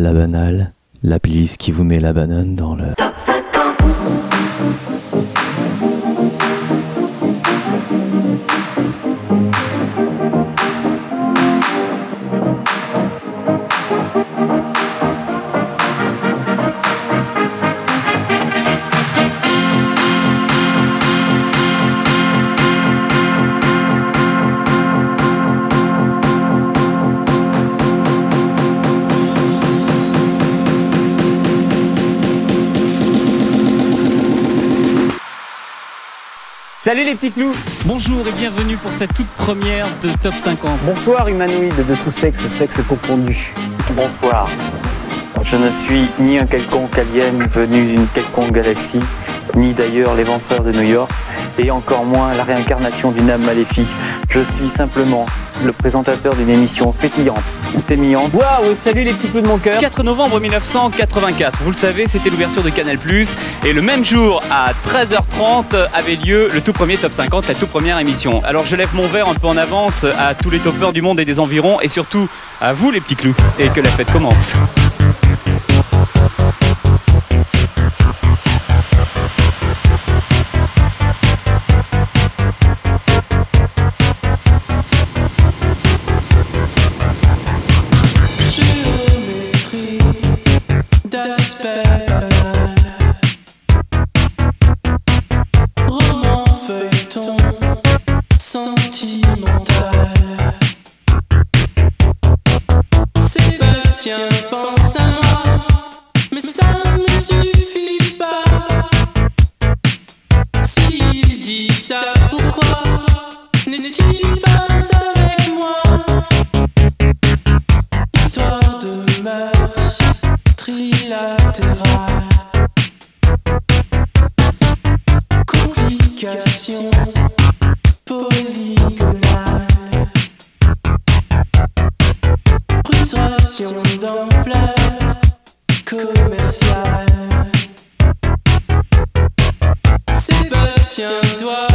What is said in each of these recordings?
la banale, la playlist qui vous met la banane dans le... Salut les petits clous Bonjour et bienvenue pour cette toute première de Top 50. Bonsoir humanoïde de tout sexe, sexe confondu. Bonsoir. Je ne suis ni un quelconque alien venu d'une quelconque galaxie, ni d'ailleurs l'éventreur de New York, et encore moins la réincarnation d'une âme maléfique. Je suis simplement le présentateur d'une émission pétillante, sémillante. Waouh, salut les petits clous de mon cœur 4 novembre 1984, vous le savez, c'était l'ouverture de Canal+, et le même jour, à 13h30, avait lieu le tout premier Top 50, la toute première émission. Alors je lève mon verre un peu en avance à tous les toppers du monde et des environs, et surtout à vous les petits clous, et que la fête commence. D'ampleur commerciale. Sébastien doit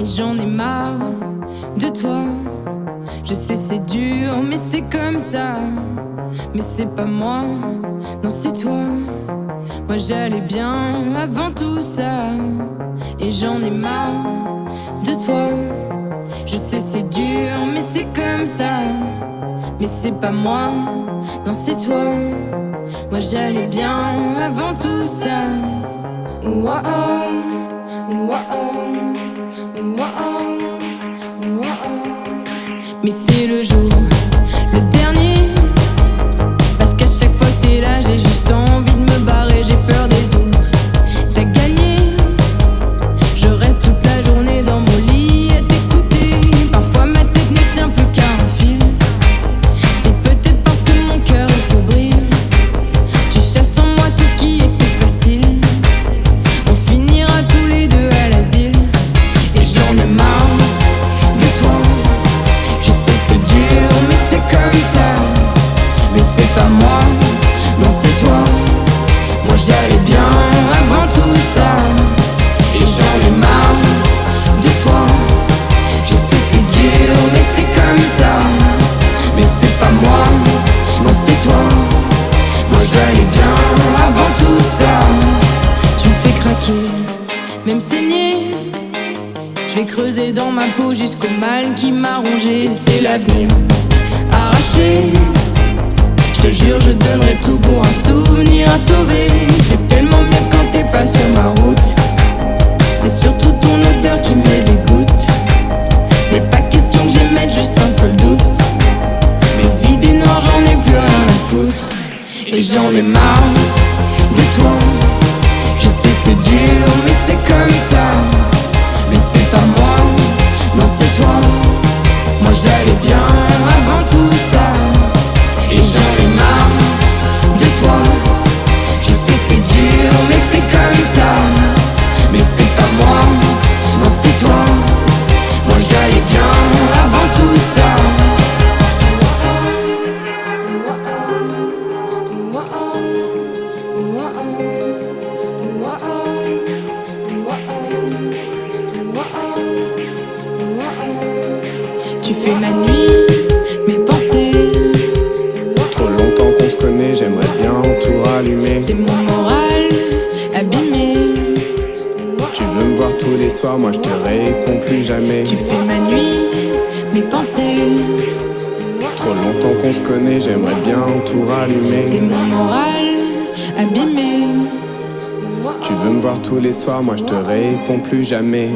et j'en ai marre de toi. Je sais c'est dur, mais c'est comme ça. Mais c'est pas moi, non c'est toi. Moi j'allais bien avant tout ça et j'en ai marre de toi. Je sais c'est dur, mais c'est comme ça. Mais c'est pas moi, non c'est toi. Moi j'allais bien avant tout ça. Wow, wow. Oh. le jour. jusqu'au mal qui m'a rongé. C'est l'avenir arraché. Je te jure, je donnerai tout pour un souvenir à sauver. C'est tellement bien quand t'es pas sur ma route. C'est surtout ton odeur qui me dégoûte. Mais pas question que j'émette juste un seul doute. Mes idées noires, j'en ai plus rien à foutre. Et j'en ai marre de toi. Je sais, c'est dur, mais c'est comme ça. Moi j'allais bien avant. C'est mon moral abîmé. Tu veux me voir tous les soirs, moi je te réponds plus jamais.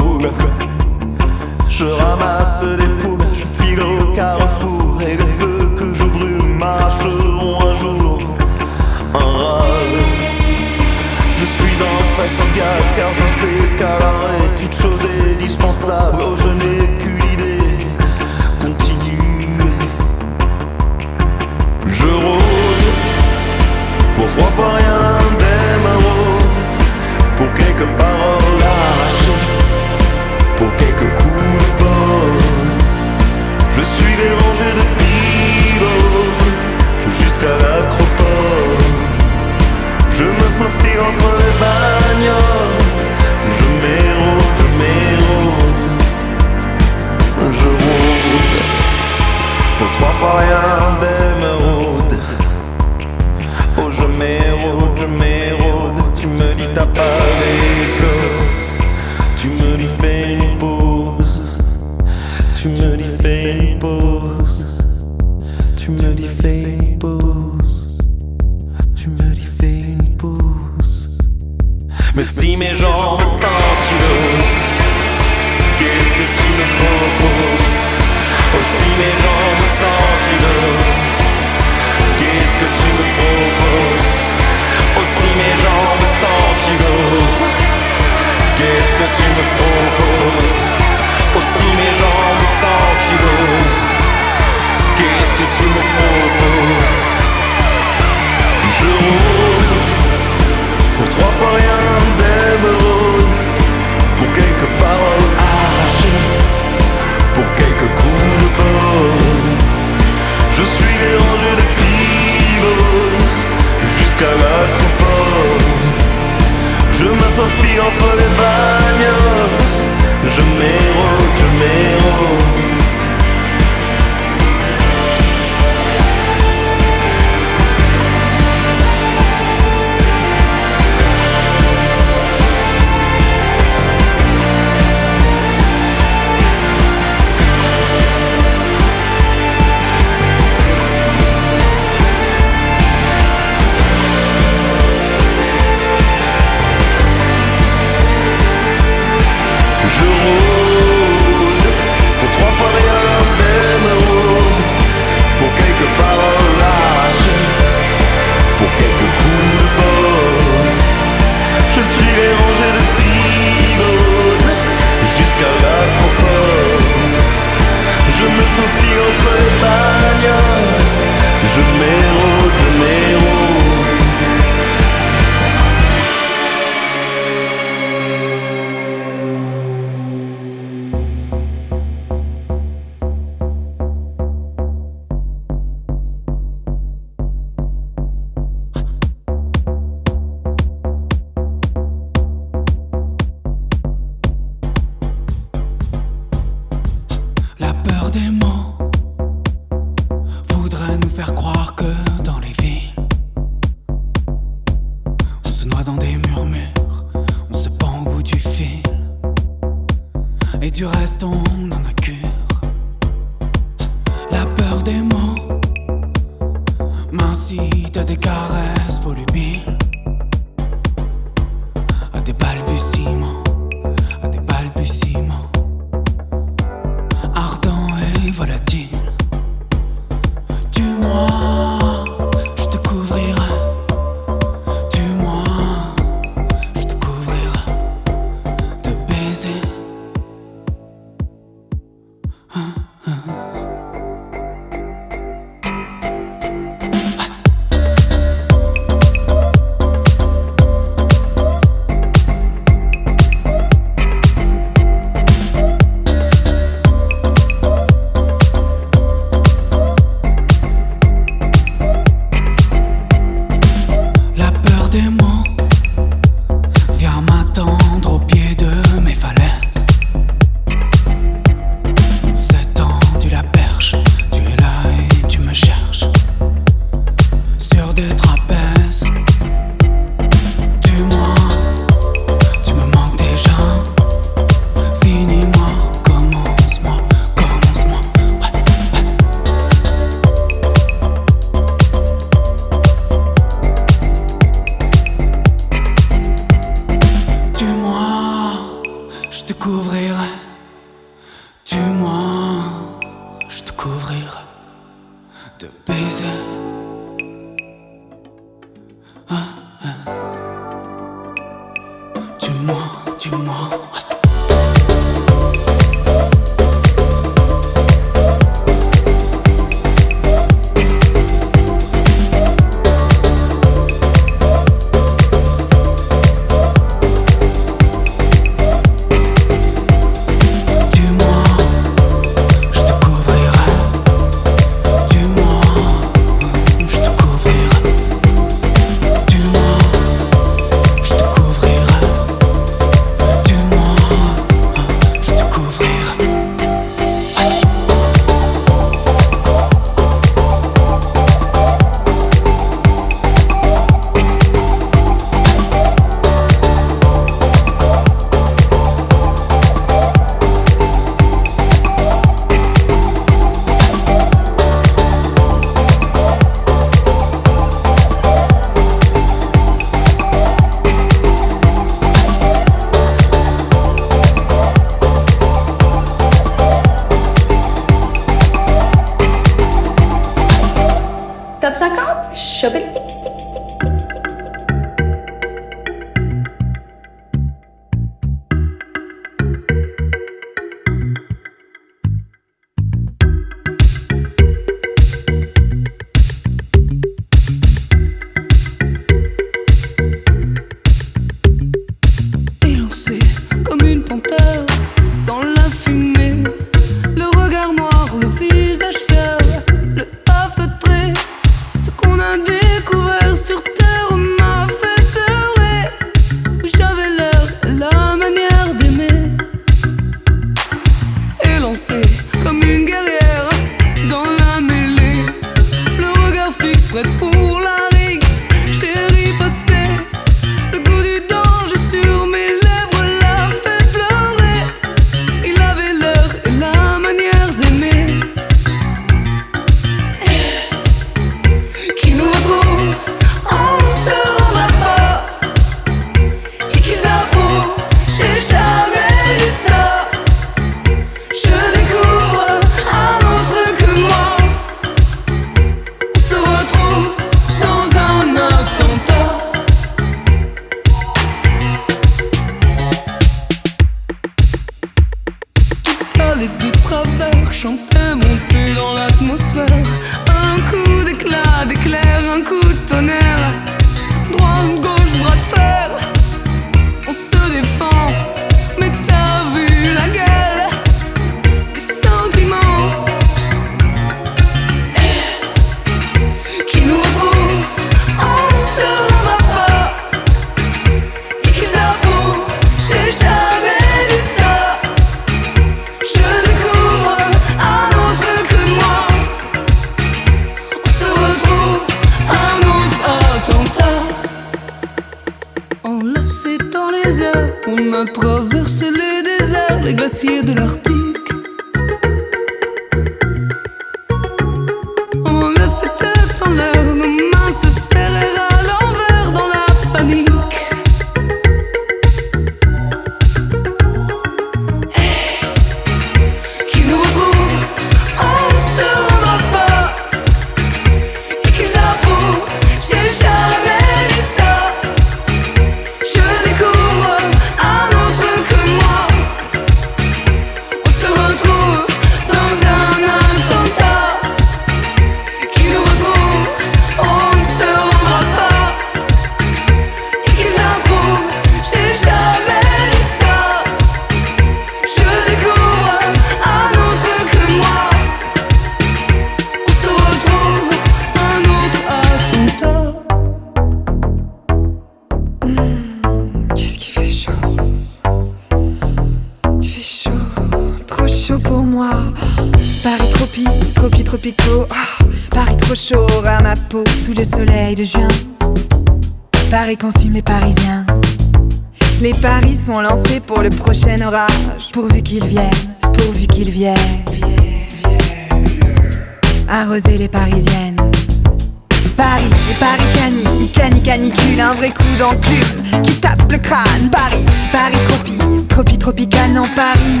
Paris, Paris tropi, tropi tropical, non Paris.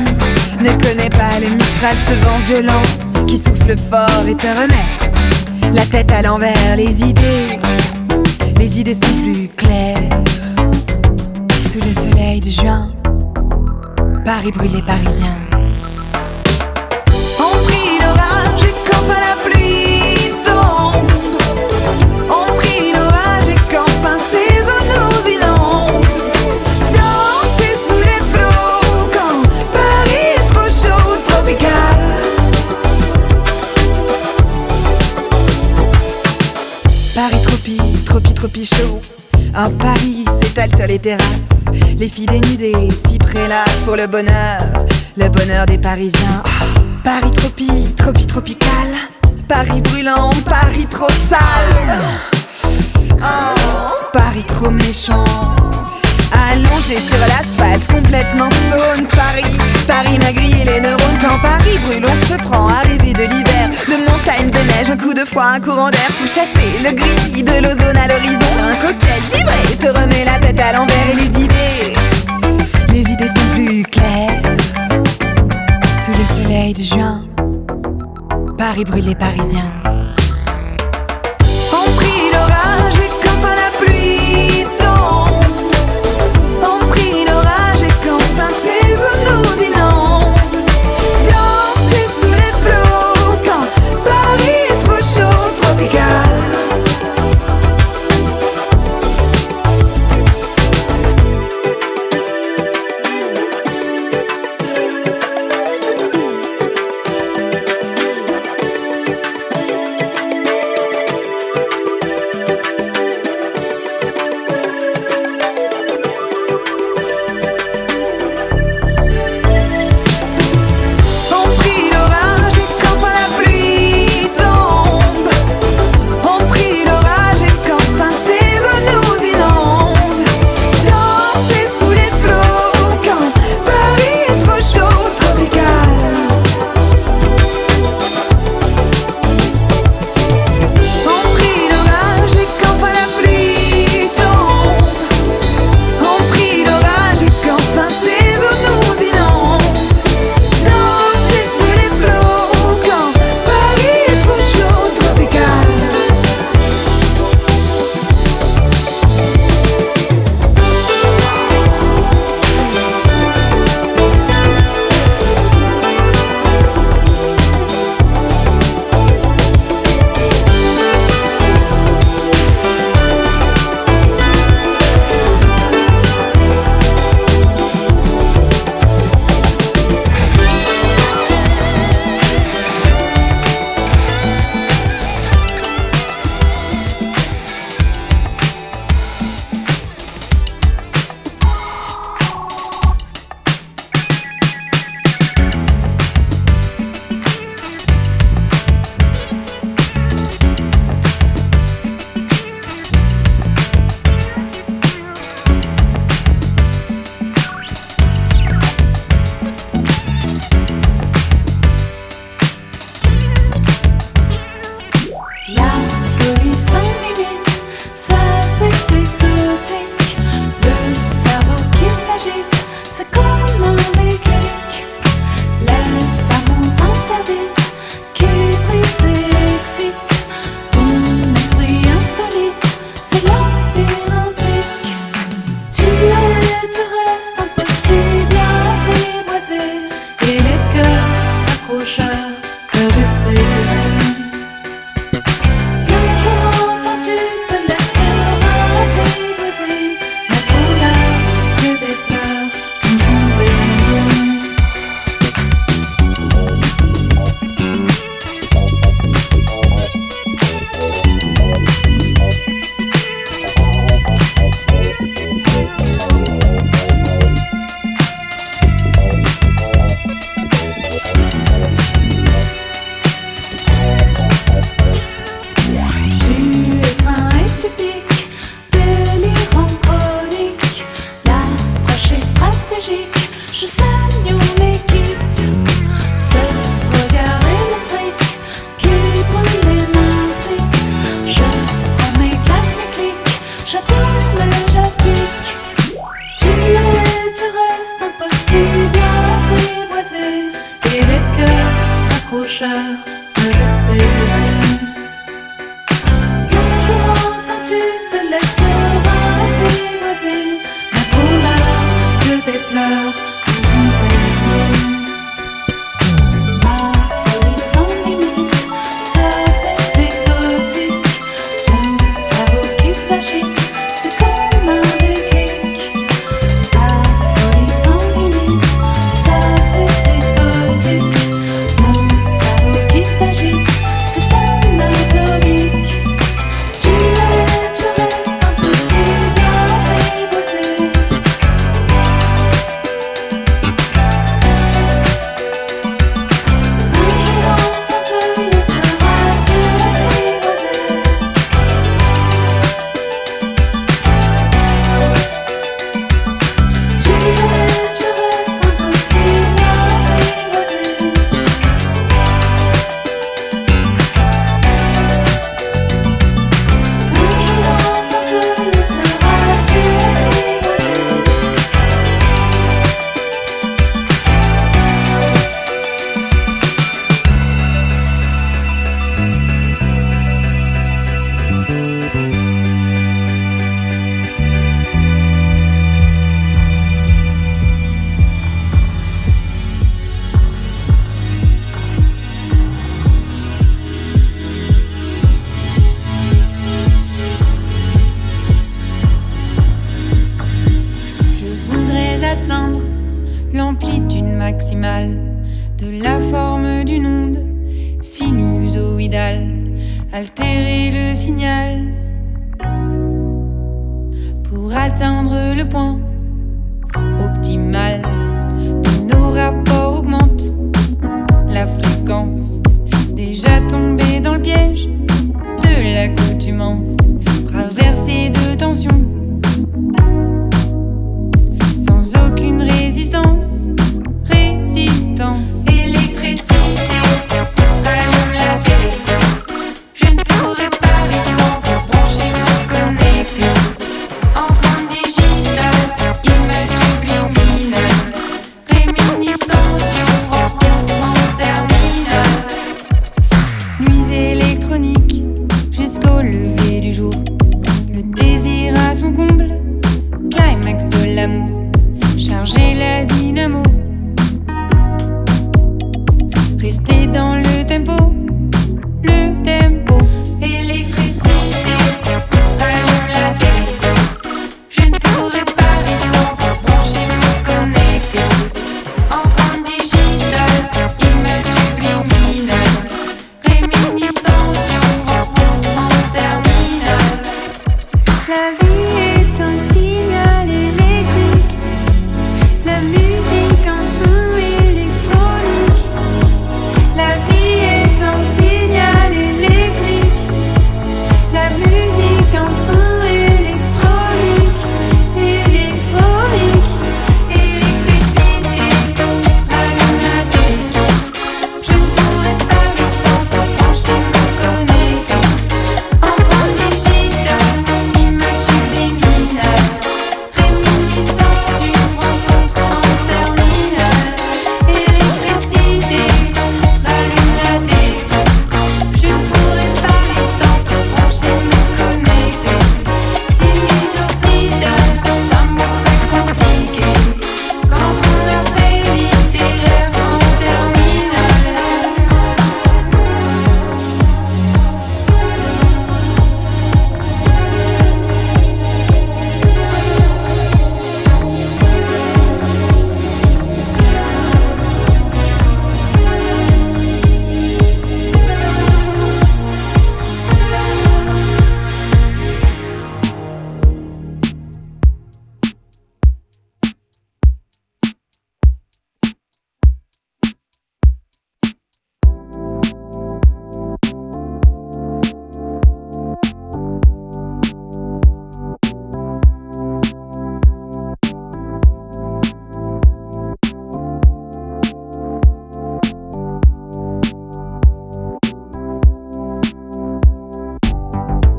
ne connais pas le mistral, ce vent violent qui souffle fort et te remet la tête à l'envers, les idées, les idées sont plus claires. Sous le soleil de juin, Paris brûle les Parisiens. On Un Paris s'étale sur les terrasses. Les filles dénudées s'y prélassent pour le bonheur, le bonheur des Parisiens. Ah, Paris tropi, tropi, tropical. Paris brûlant, Paris trop sale. Oh, Paris trop méchant. Allongé sur l'asphalte, complètement stone. Paris, Paris m'a grillé les neurones. Quand Paris brûle, on se prend rêver de l'hiver. De montagne, de neige, un coup de froid, un courant d'air pour chasser le gris de l'ozone à l'horizon. Un cocktail givré te remet la tête à l'envers et les idées, les idées sont plus claires. Sous le soleil de juin, Paris brûle les Parisiens. On prie l'orage qu'enfin la pluie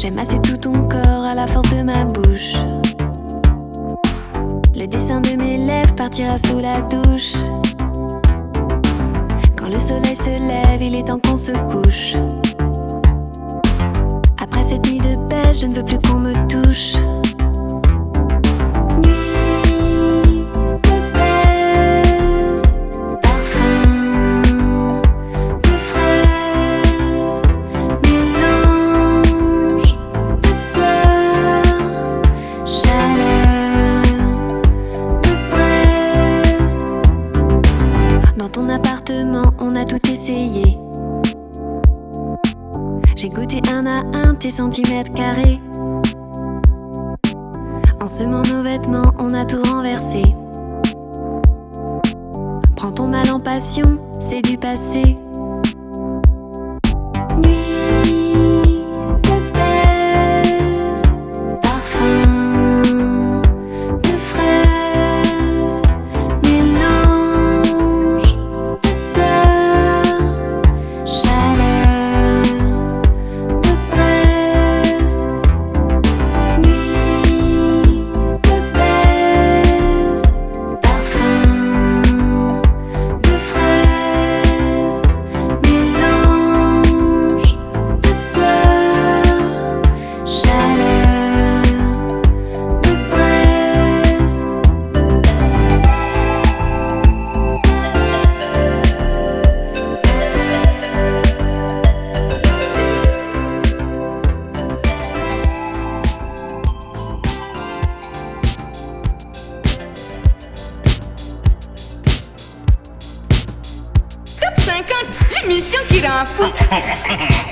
J'ai massé tout ton corps à la force de ma bouche. Le dessin de mes lèvres partira sous la douche. Quand le soleil se lève, il est temps qu'on se couche. Après cette nuit de pêche, je ne veux plus qu'on me touche. centimètres carrés. En semant nos vêtements, on a tout renversé. Prends ton mal en passion, c'est du passé. my.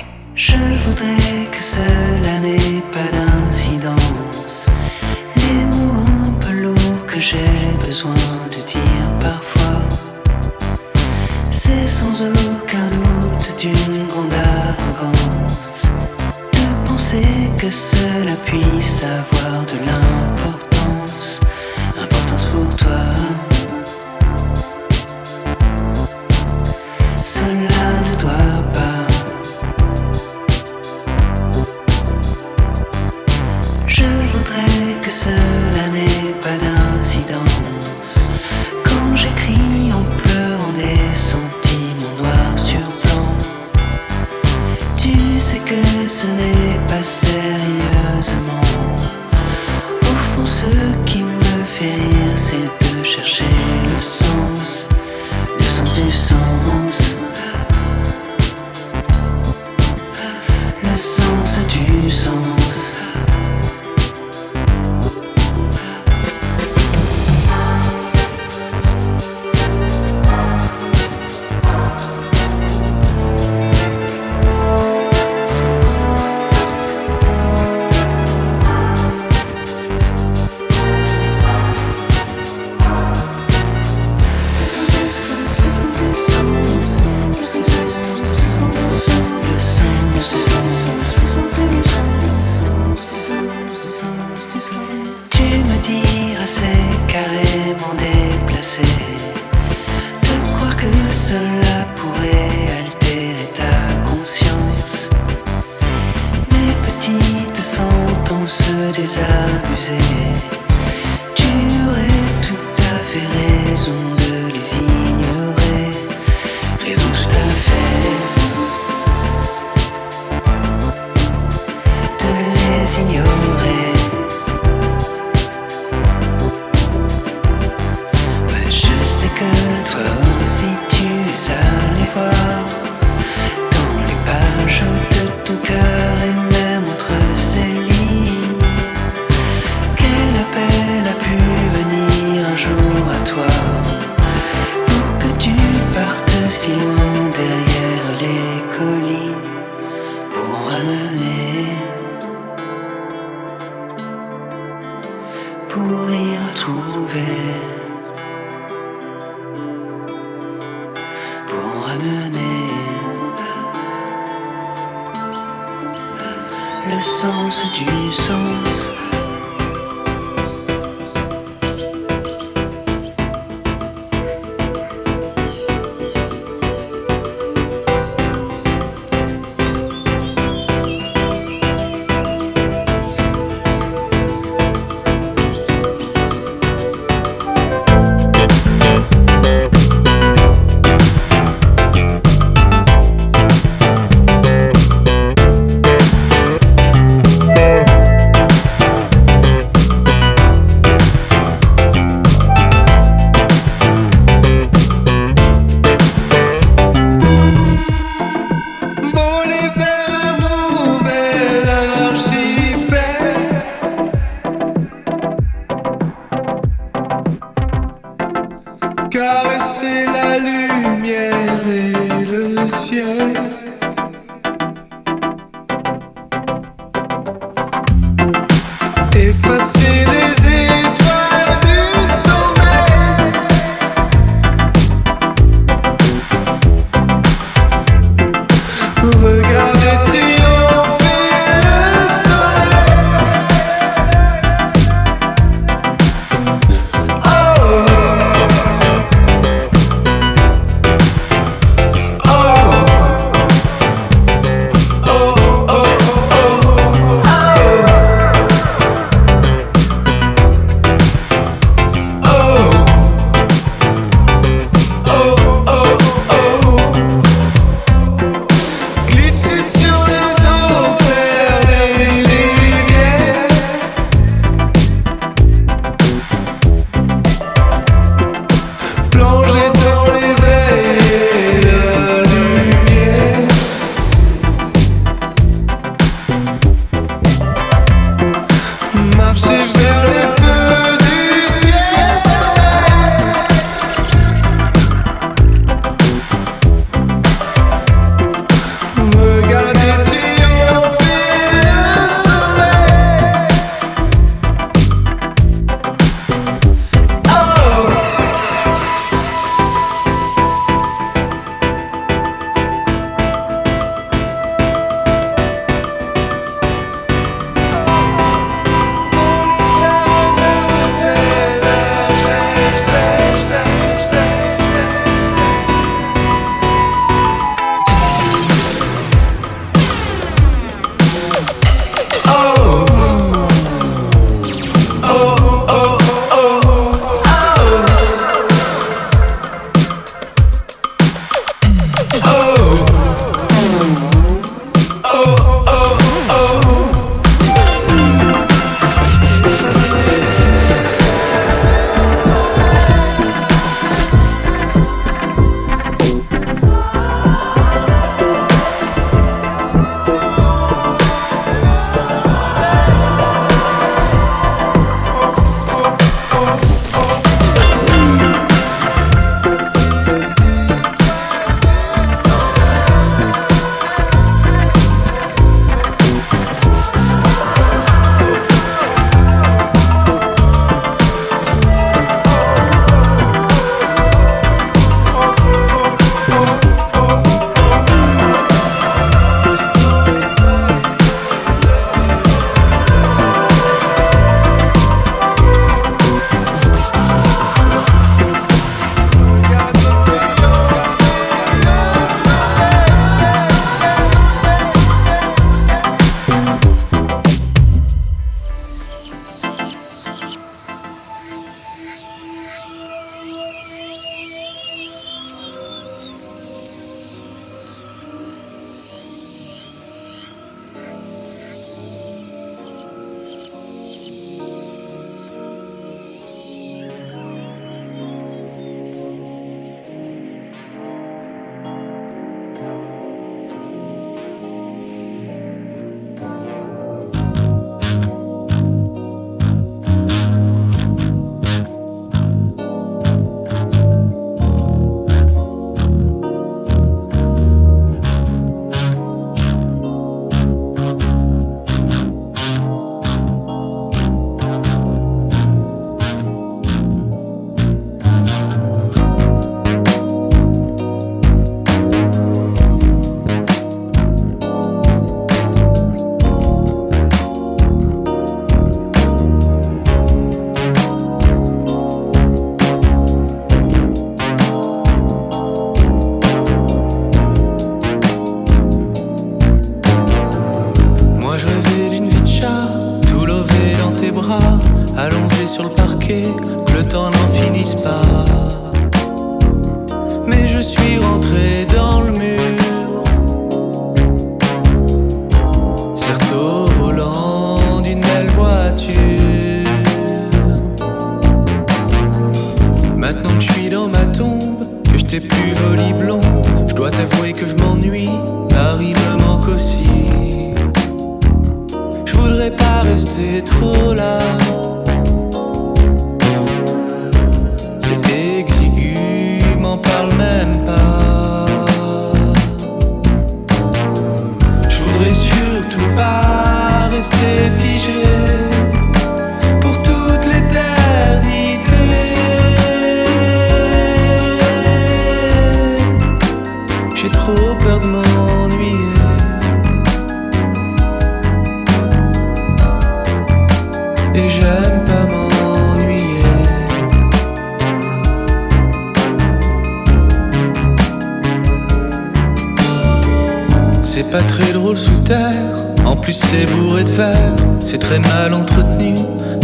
C'est pas très drôle sous terre, en plus c'est bourré de fer, c'est très mal entretenu,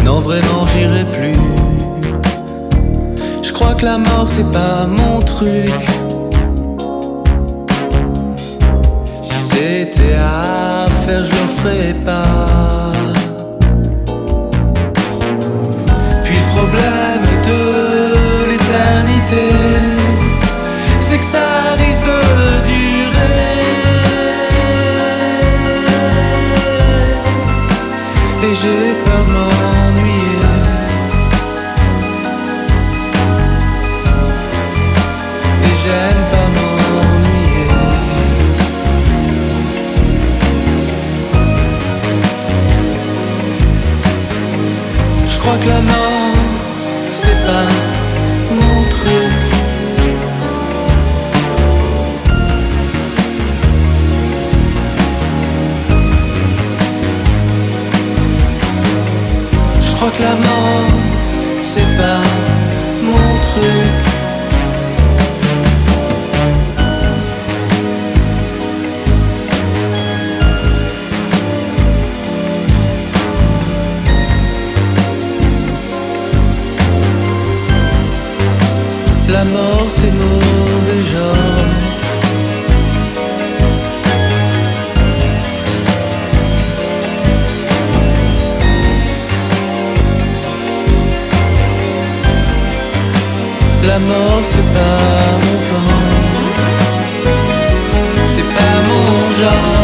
non vraiment j'irai plus. Je crois que la mort c'est pas mon truc. Si c'était à faire, je le ferais pas. Puis le problème de l'éternité, c'est que ça risque de j'ai peur de m'ennuyer. Et j'aime pas m'ennuyer. Je crois que la mort, Mort, c'est pas mon truc. La mort, c'est mauvais genre. La mort, c'est pas mon genre. C'est pas mon genre.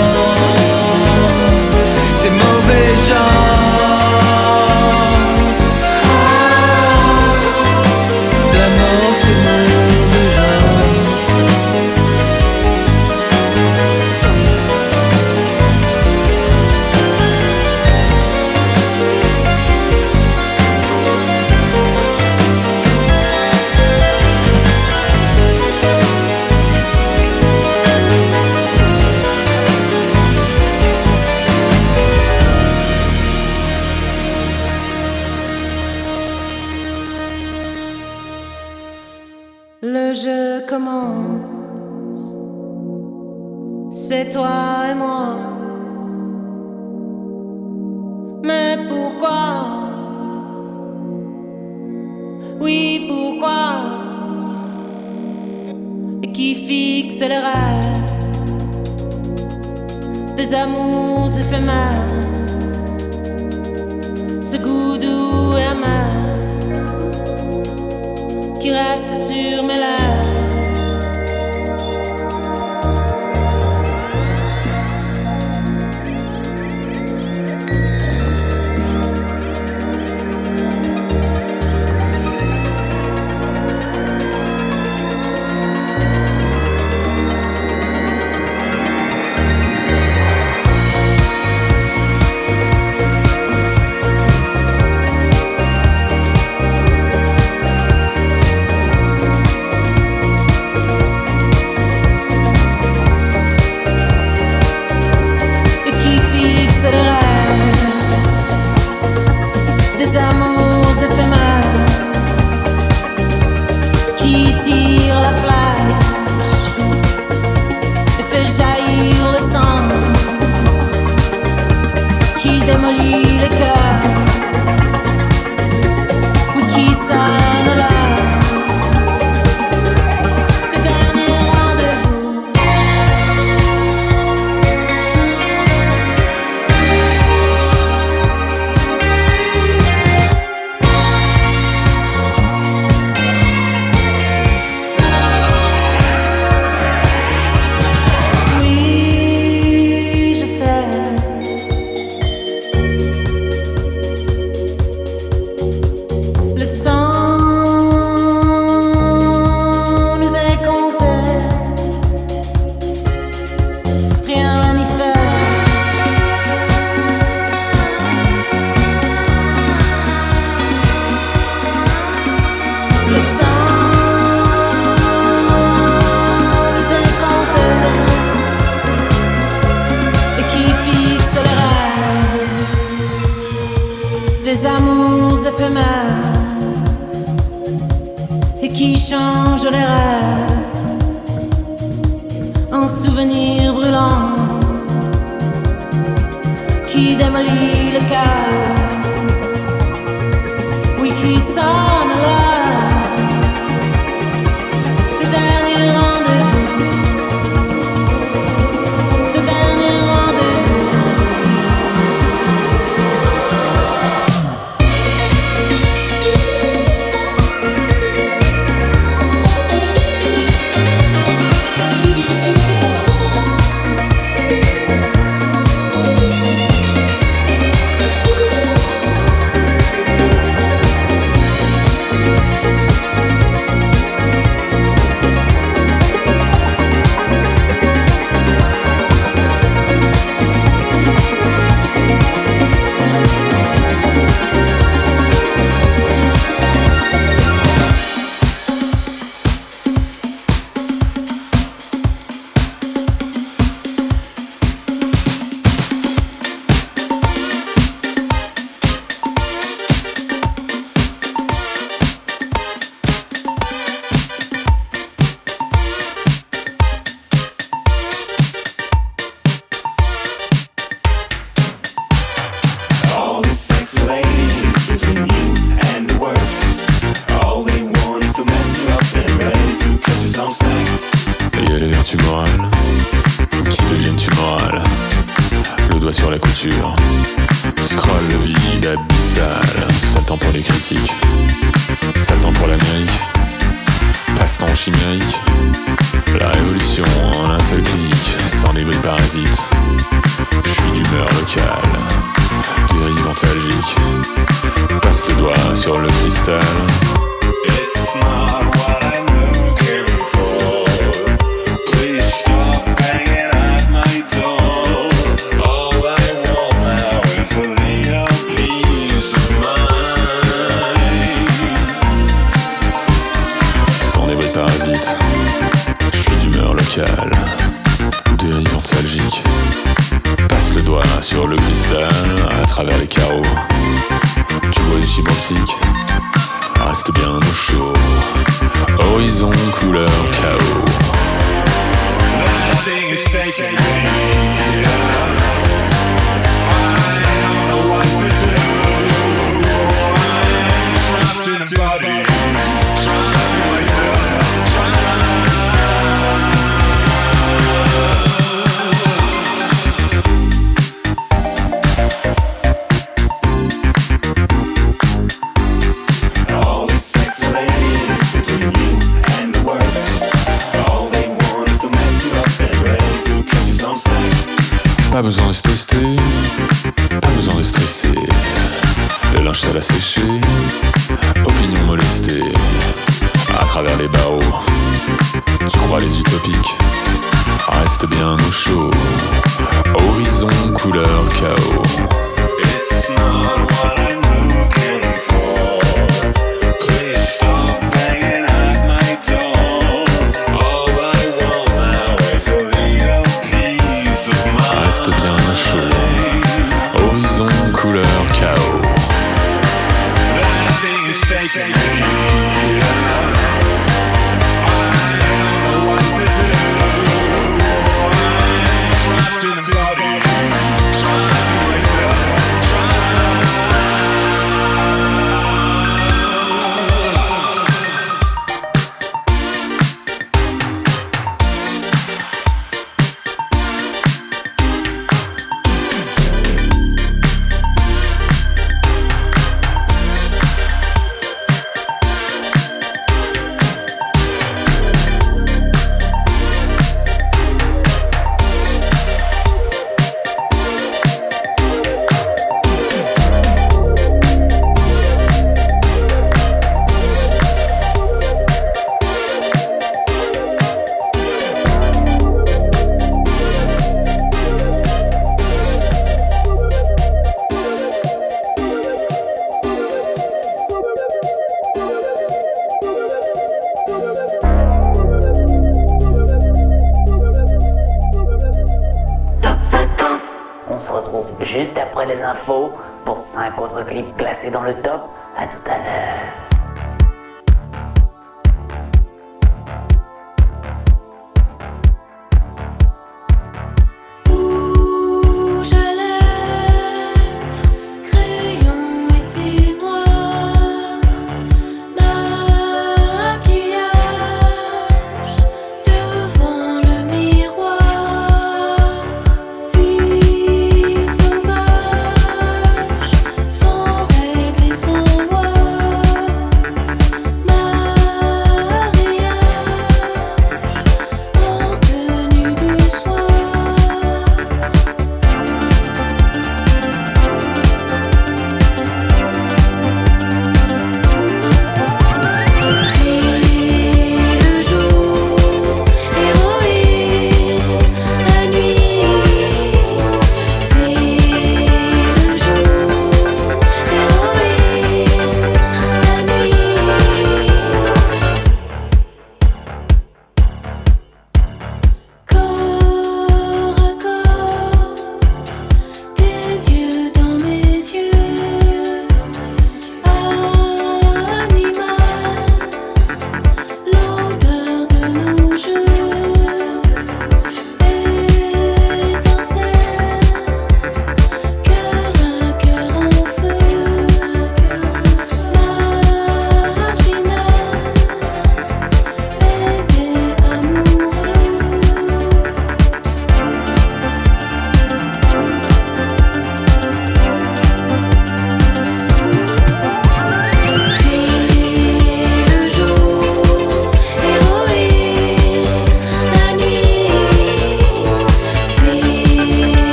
dans le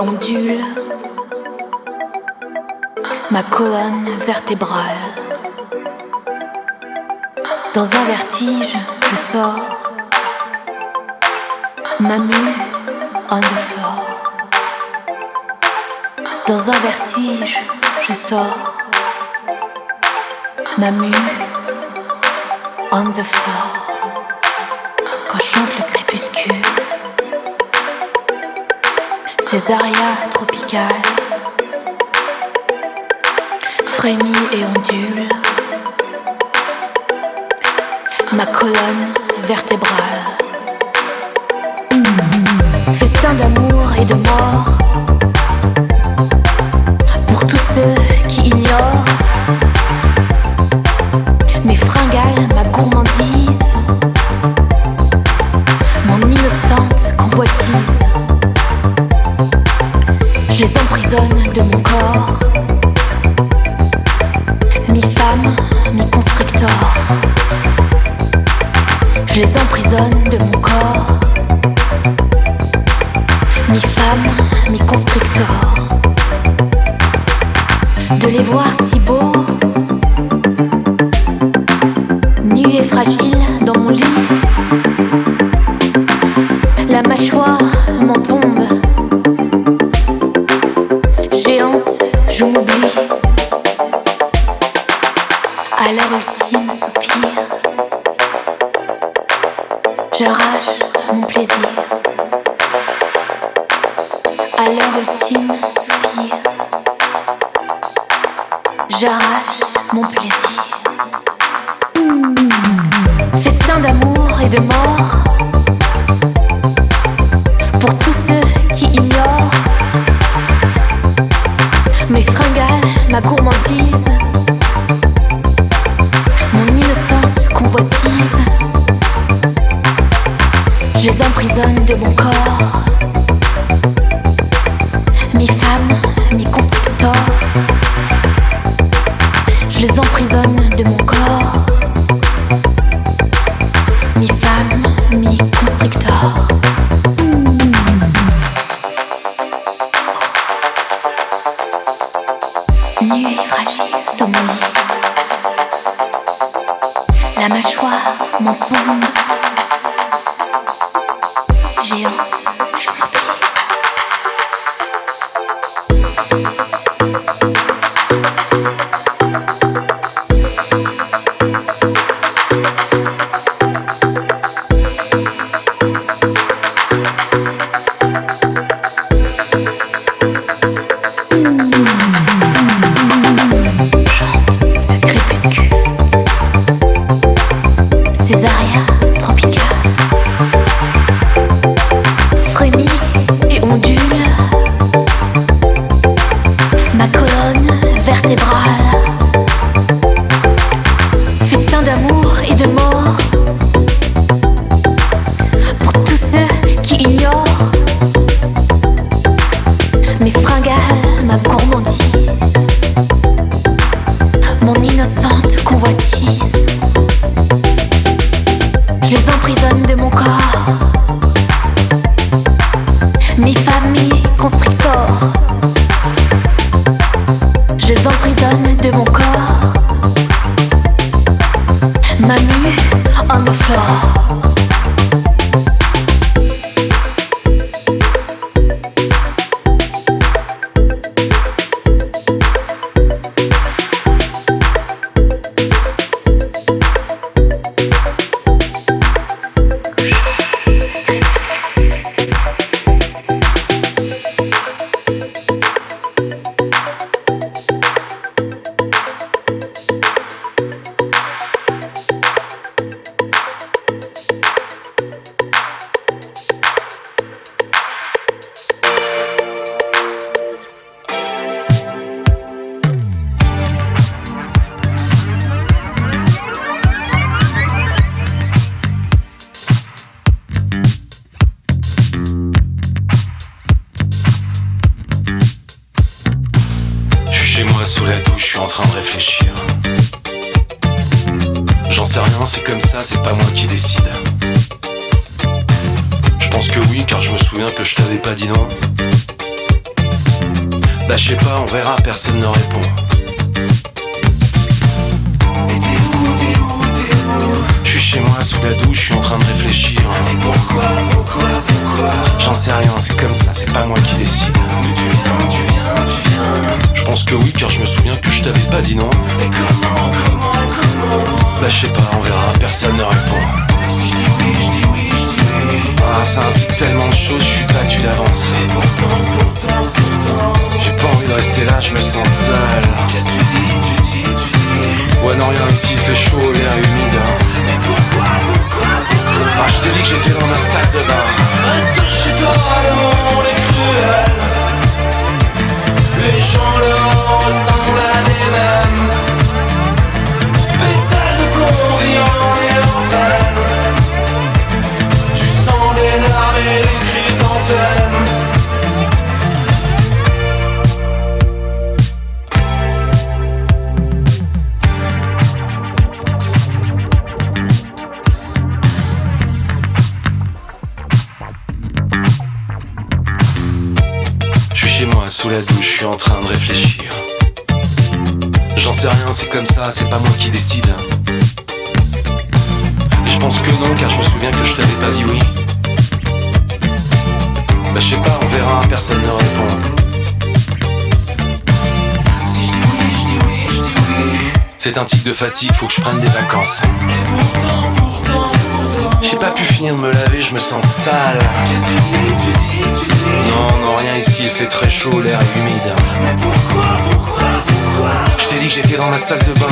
ondule ma colonne vertébrale. Dans un vertige, je sors, ma mue on the floor. Dans un vertige, je sors, ma mue on the floor. Cesaria. Vertébrale. Festin fatigue, faut que je prenne des vacances. J'ai pas pu finir de me laver, je me sens sale. Non, non, rien ici, il fait très chaud, l'air est humide. Je t'ai dit que j'étais dans la salle de bain.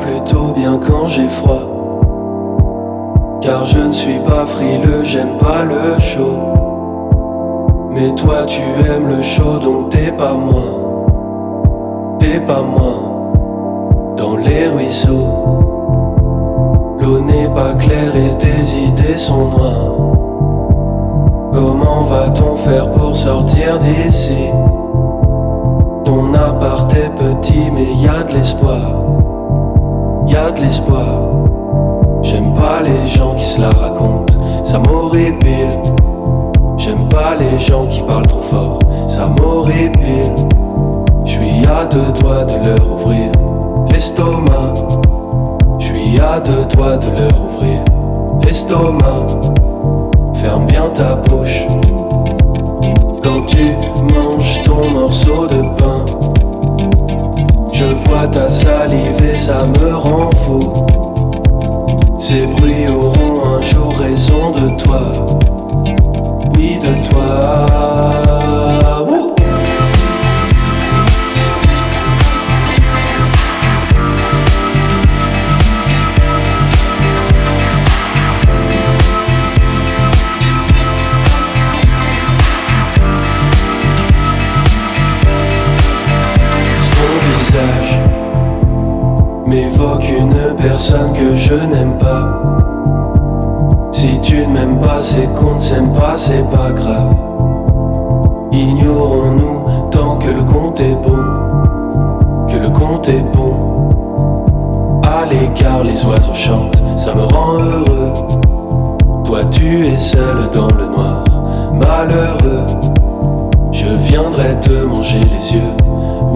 Plutôt bien quand j'ai froid. Car je ne suis pas frileux, j'aime pas le chaud. Mais toi tu aimes le chaud donc t'es pas moi. T'es pas moi. Dans les ruisseaux. L'eau n'est pas claire et tes idées sont noires. Comment va-t-on faire pour sortir d'ici? Ton appart est petit mais y a de l'espoir Y a de l'espoir. J'aime pas les gens qui se la racontent. Ça m'horripile J'aime pas les gens qui parlent trop fort. Ça m'horripile J'suis à deux doigts de leur ouvrir L'estomac. J'suis à deux doigts de leur ouvrir L'estomac. Ferme bien ta bouche. Quand tu manges ton morceau de pain. Je vois ta salive et ça me rend fou. Ces bruits auront un jour raison de toi.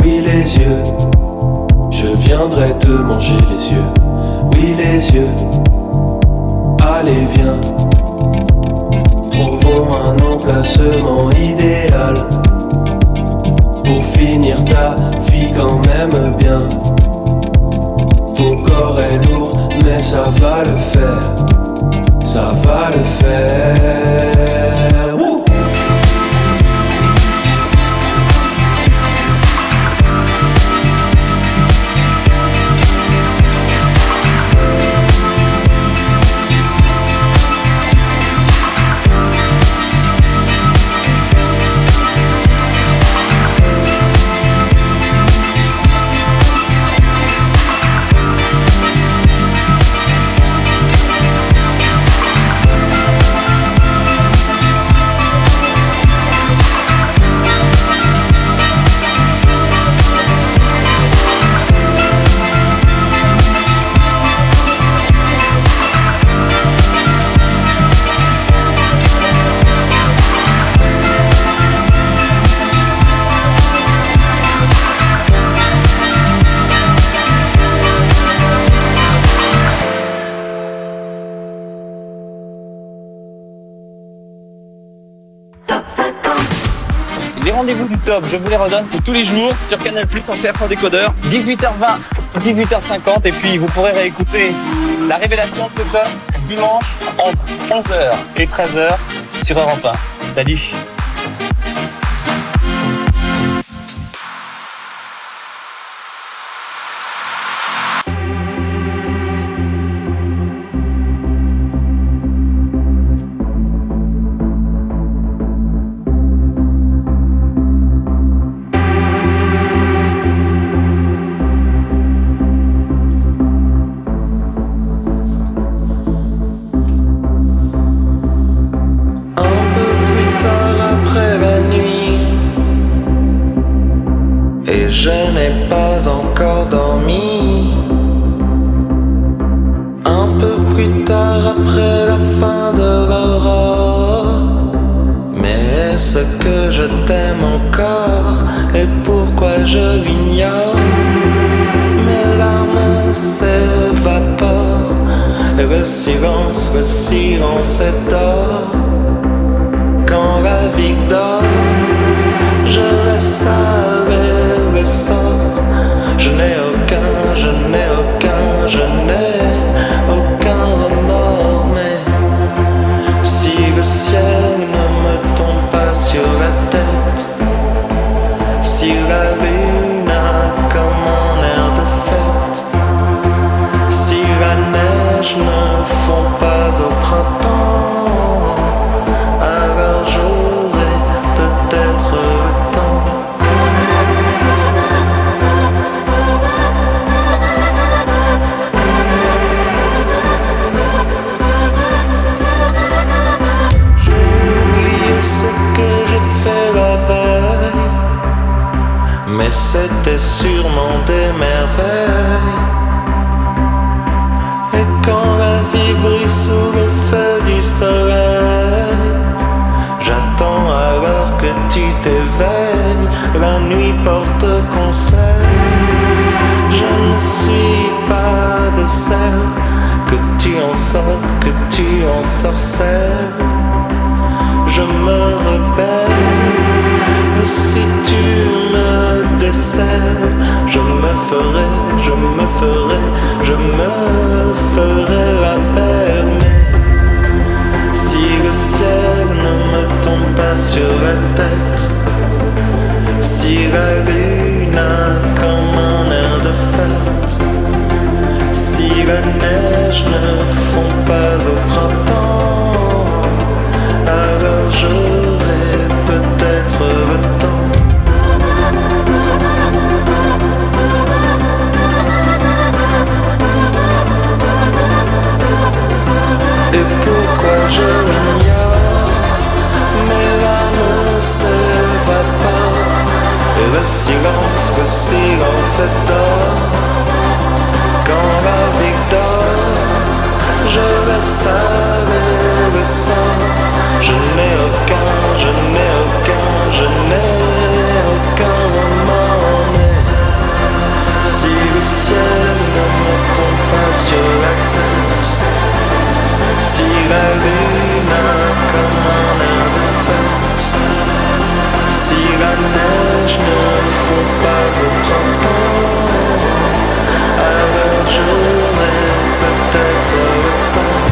Oui les yeux. Je viendrai te manger les yeux, oui les yeux. Allez viens, trouvons un emplacement idéal pour finir ta vie quand même bien. Ton corps est lourd, mais ça va le faire, ça va le faire. Je vous les redonne, c'est tous les jours sur Canal Plus en clair sans décodeur, 18h20, 18h50, et puis vous pourrez réécouter la révélation de ce top dimanche entre 11h et 13h sur Europe 1. Salut que tu en sors, que tu en sorcelles. Je me rebelle. Et si tu me décèles, je me ferai, je me ferai, je me ferai la belle. Mais si le ciel ne me tombe pas sur la tête, si la lune a comme si la neige ne fond pas au printemps, alors j'aurai peut-être le temps. Et pourquoi je l'ignore? Mes larmes s'évaporent Et le silence, le silence dort Quand la vie dort Je laisse aller le sang Je n'ai aucun, je n'ai aucun, je n'ai aucun Mais si le ciel ne me tombe pas sur la tête si la lune a comme un air de fête Si la neige ne fond pas au printemps j'aurai peut-être le temps.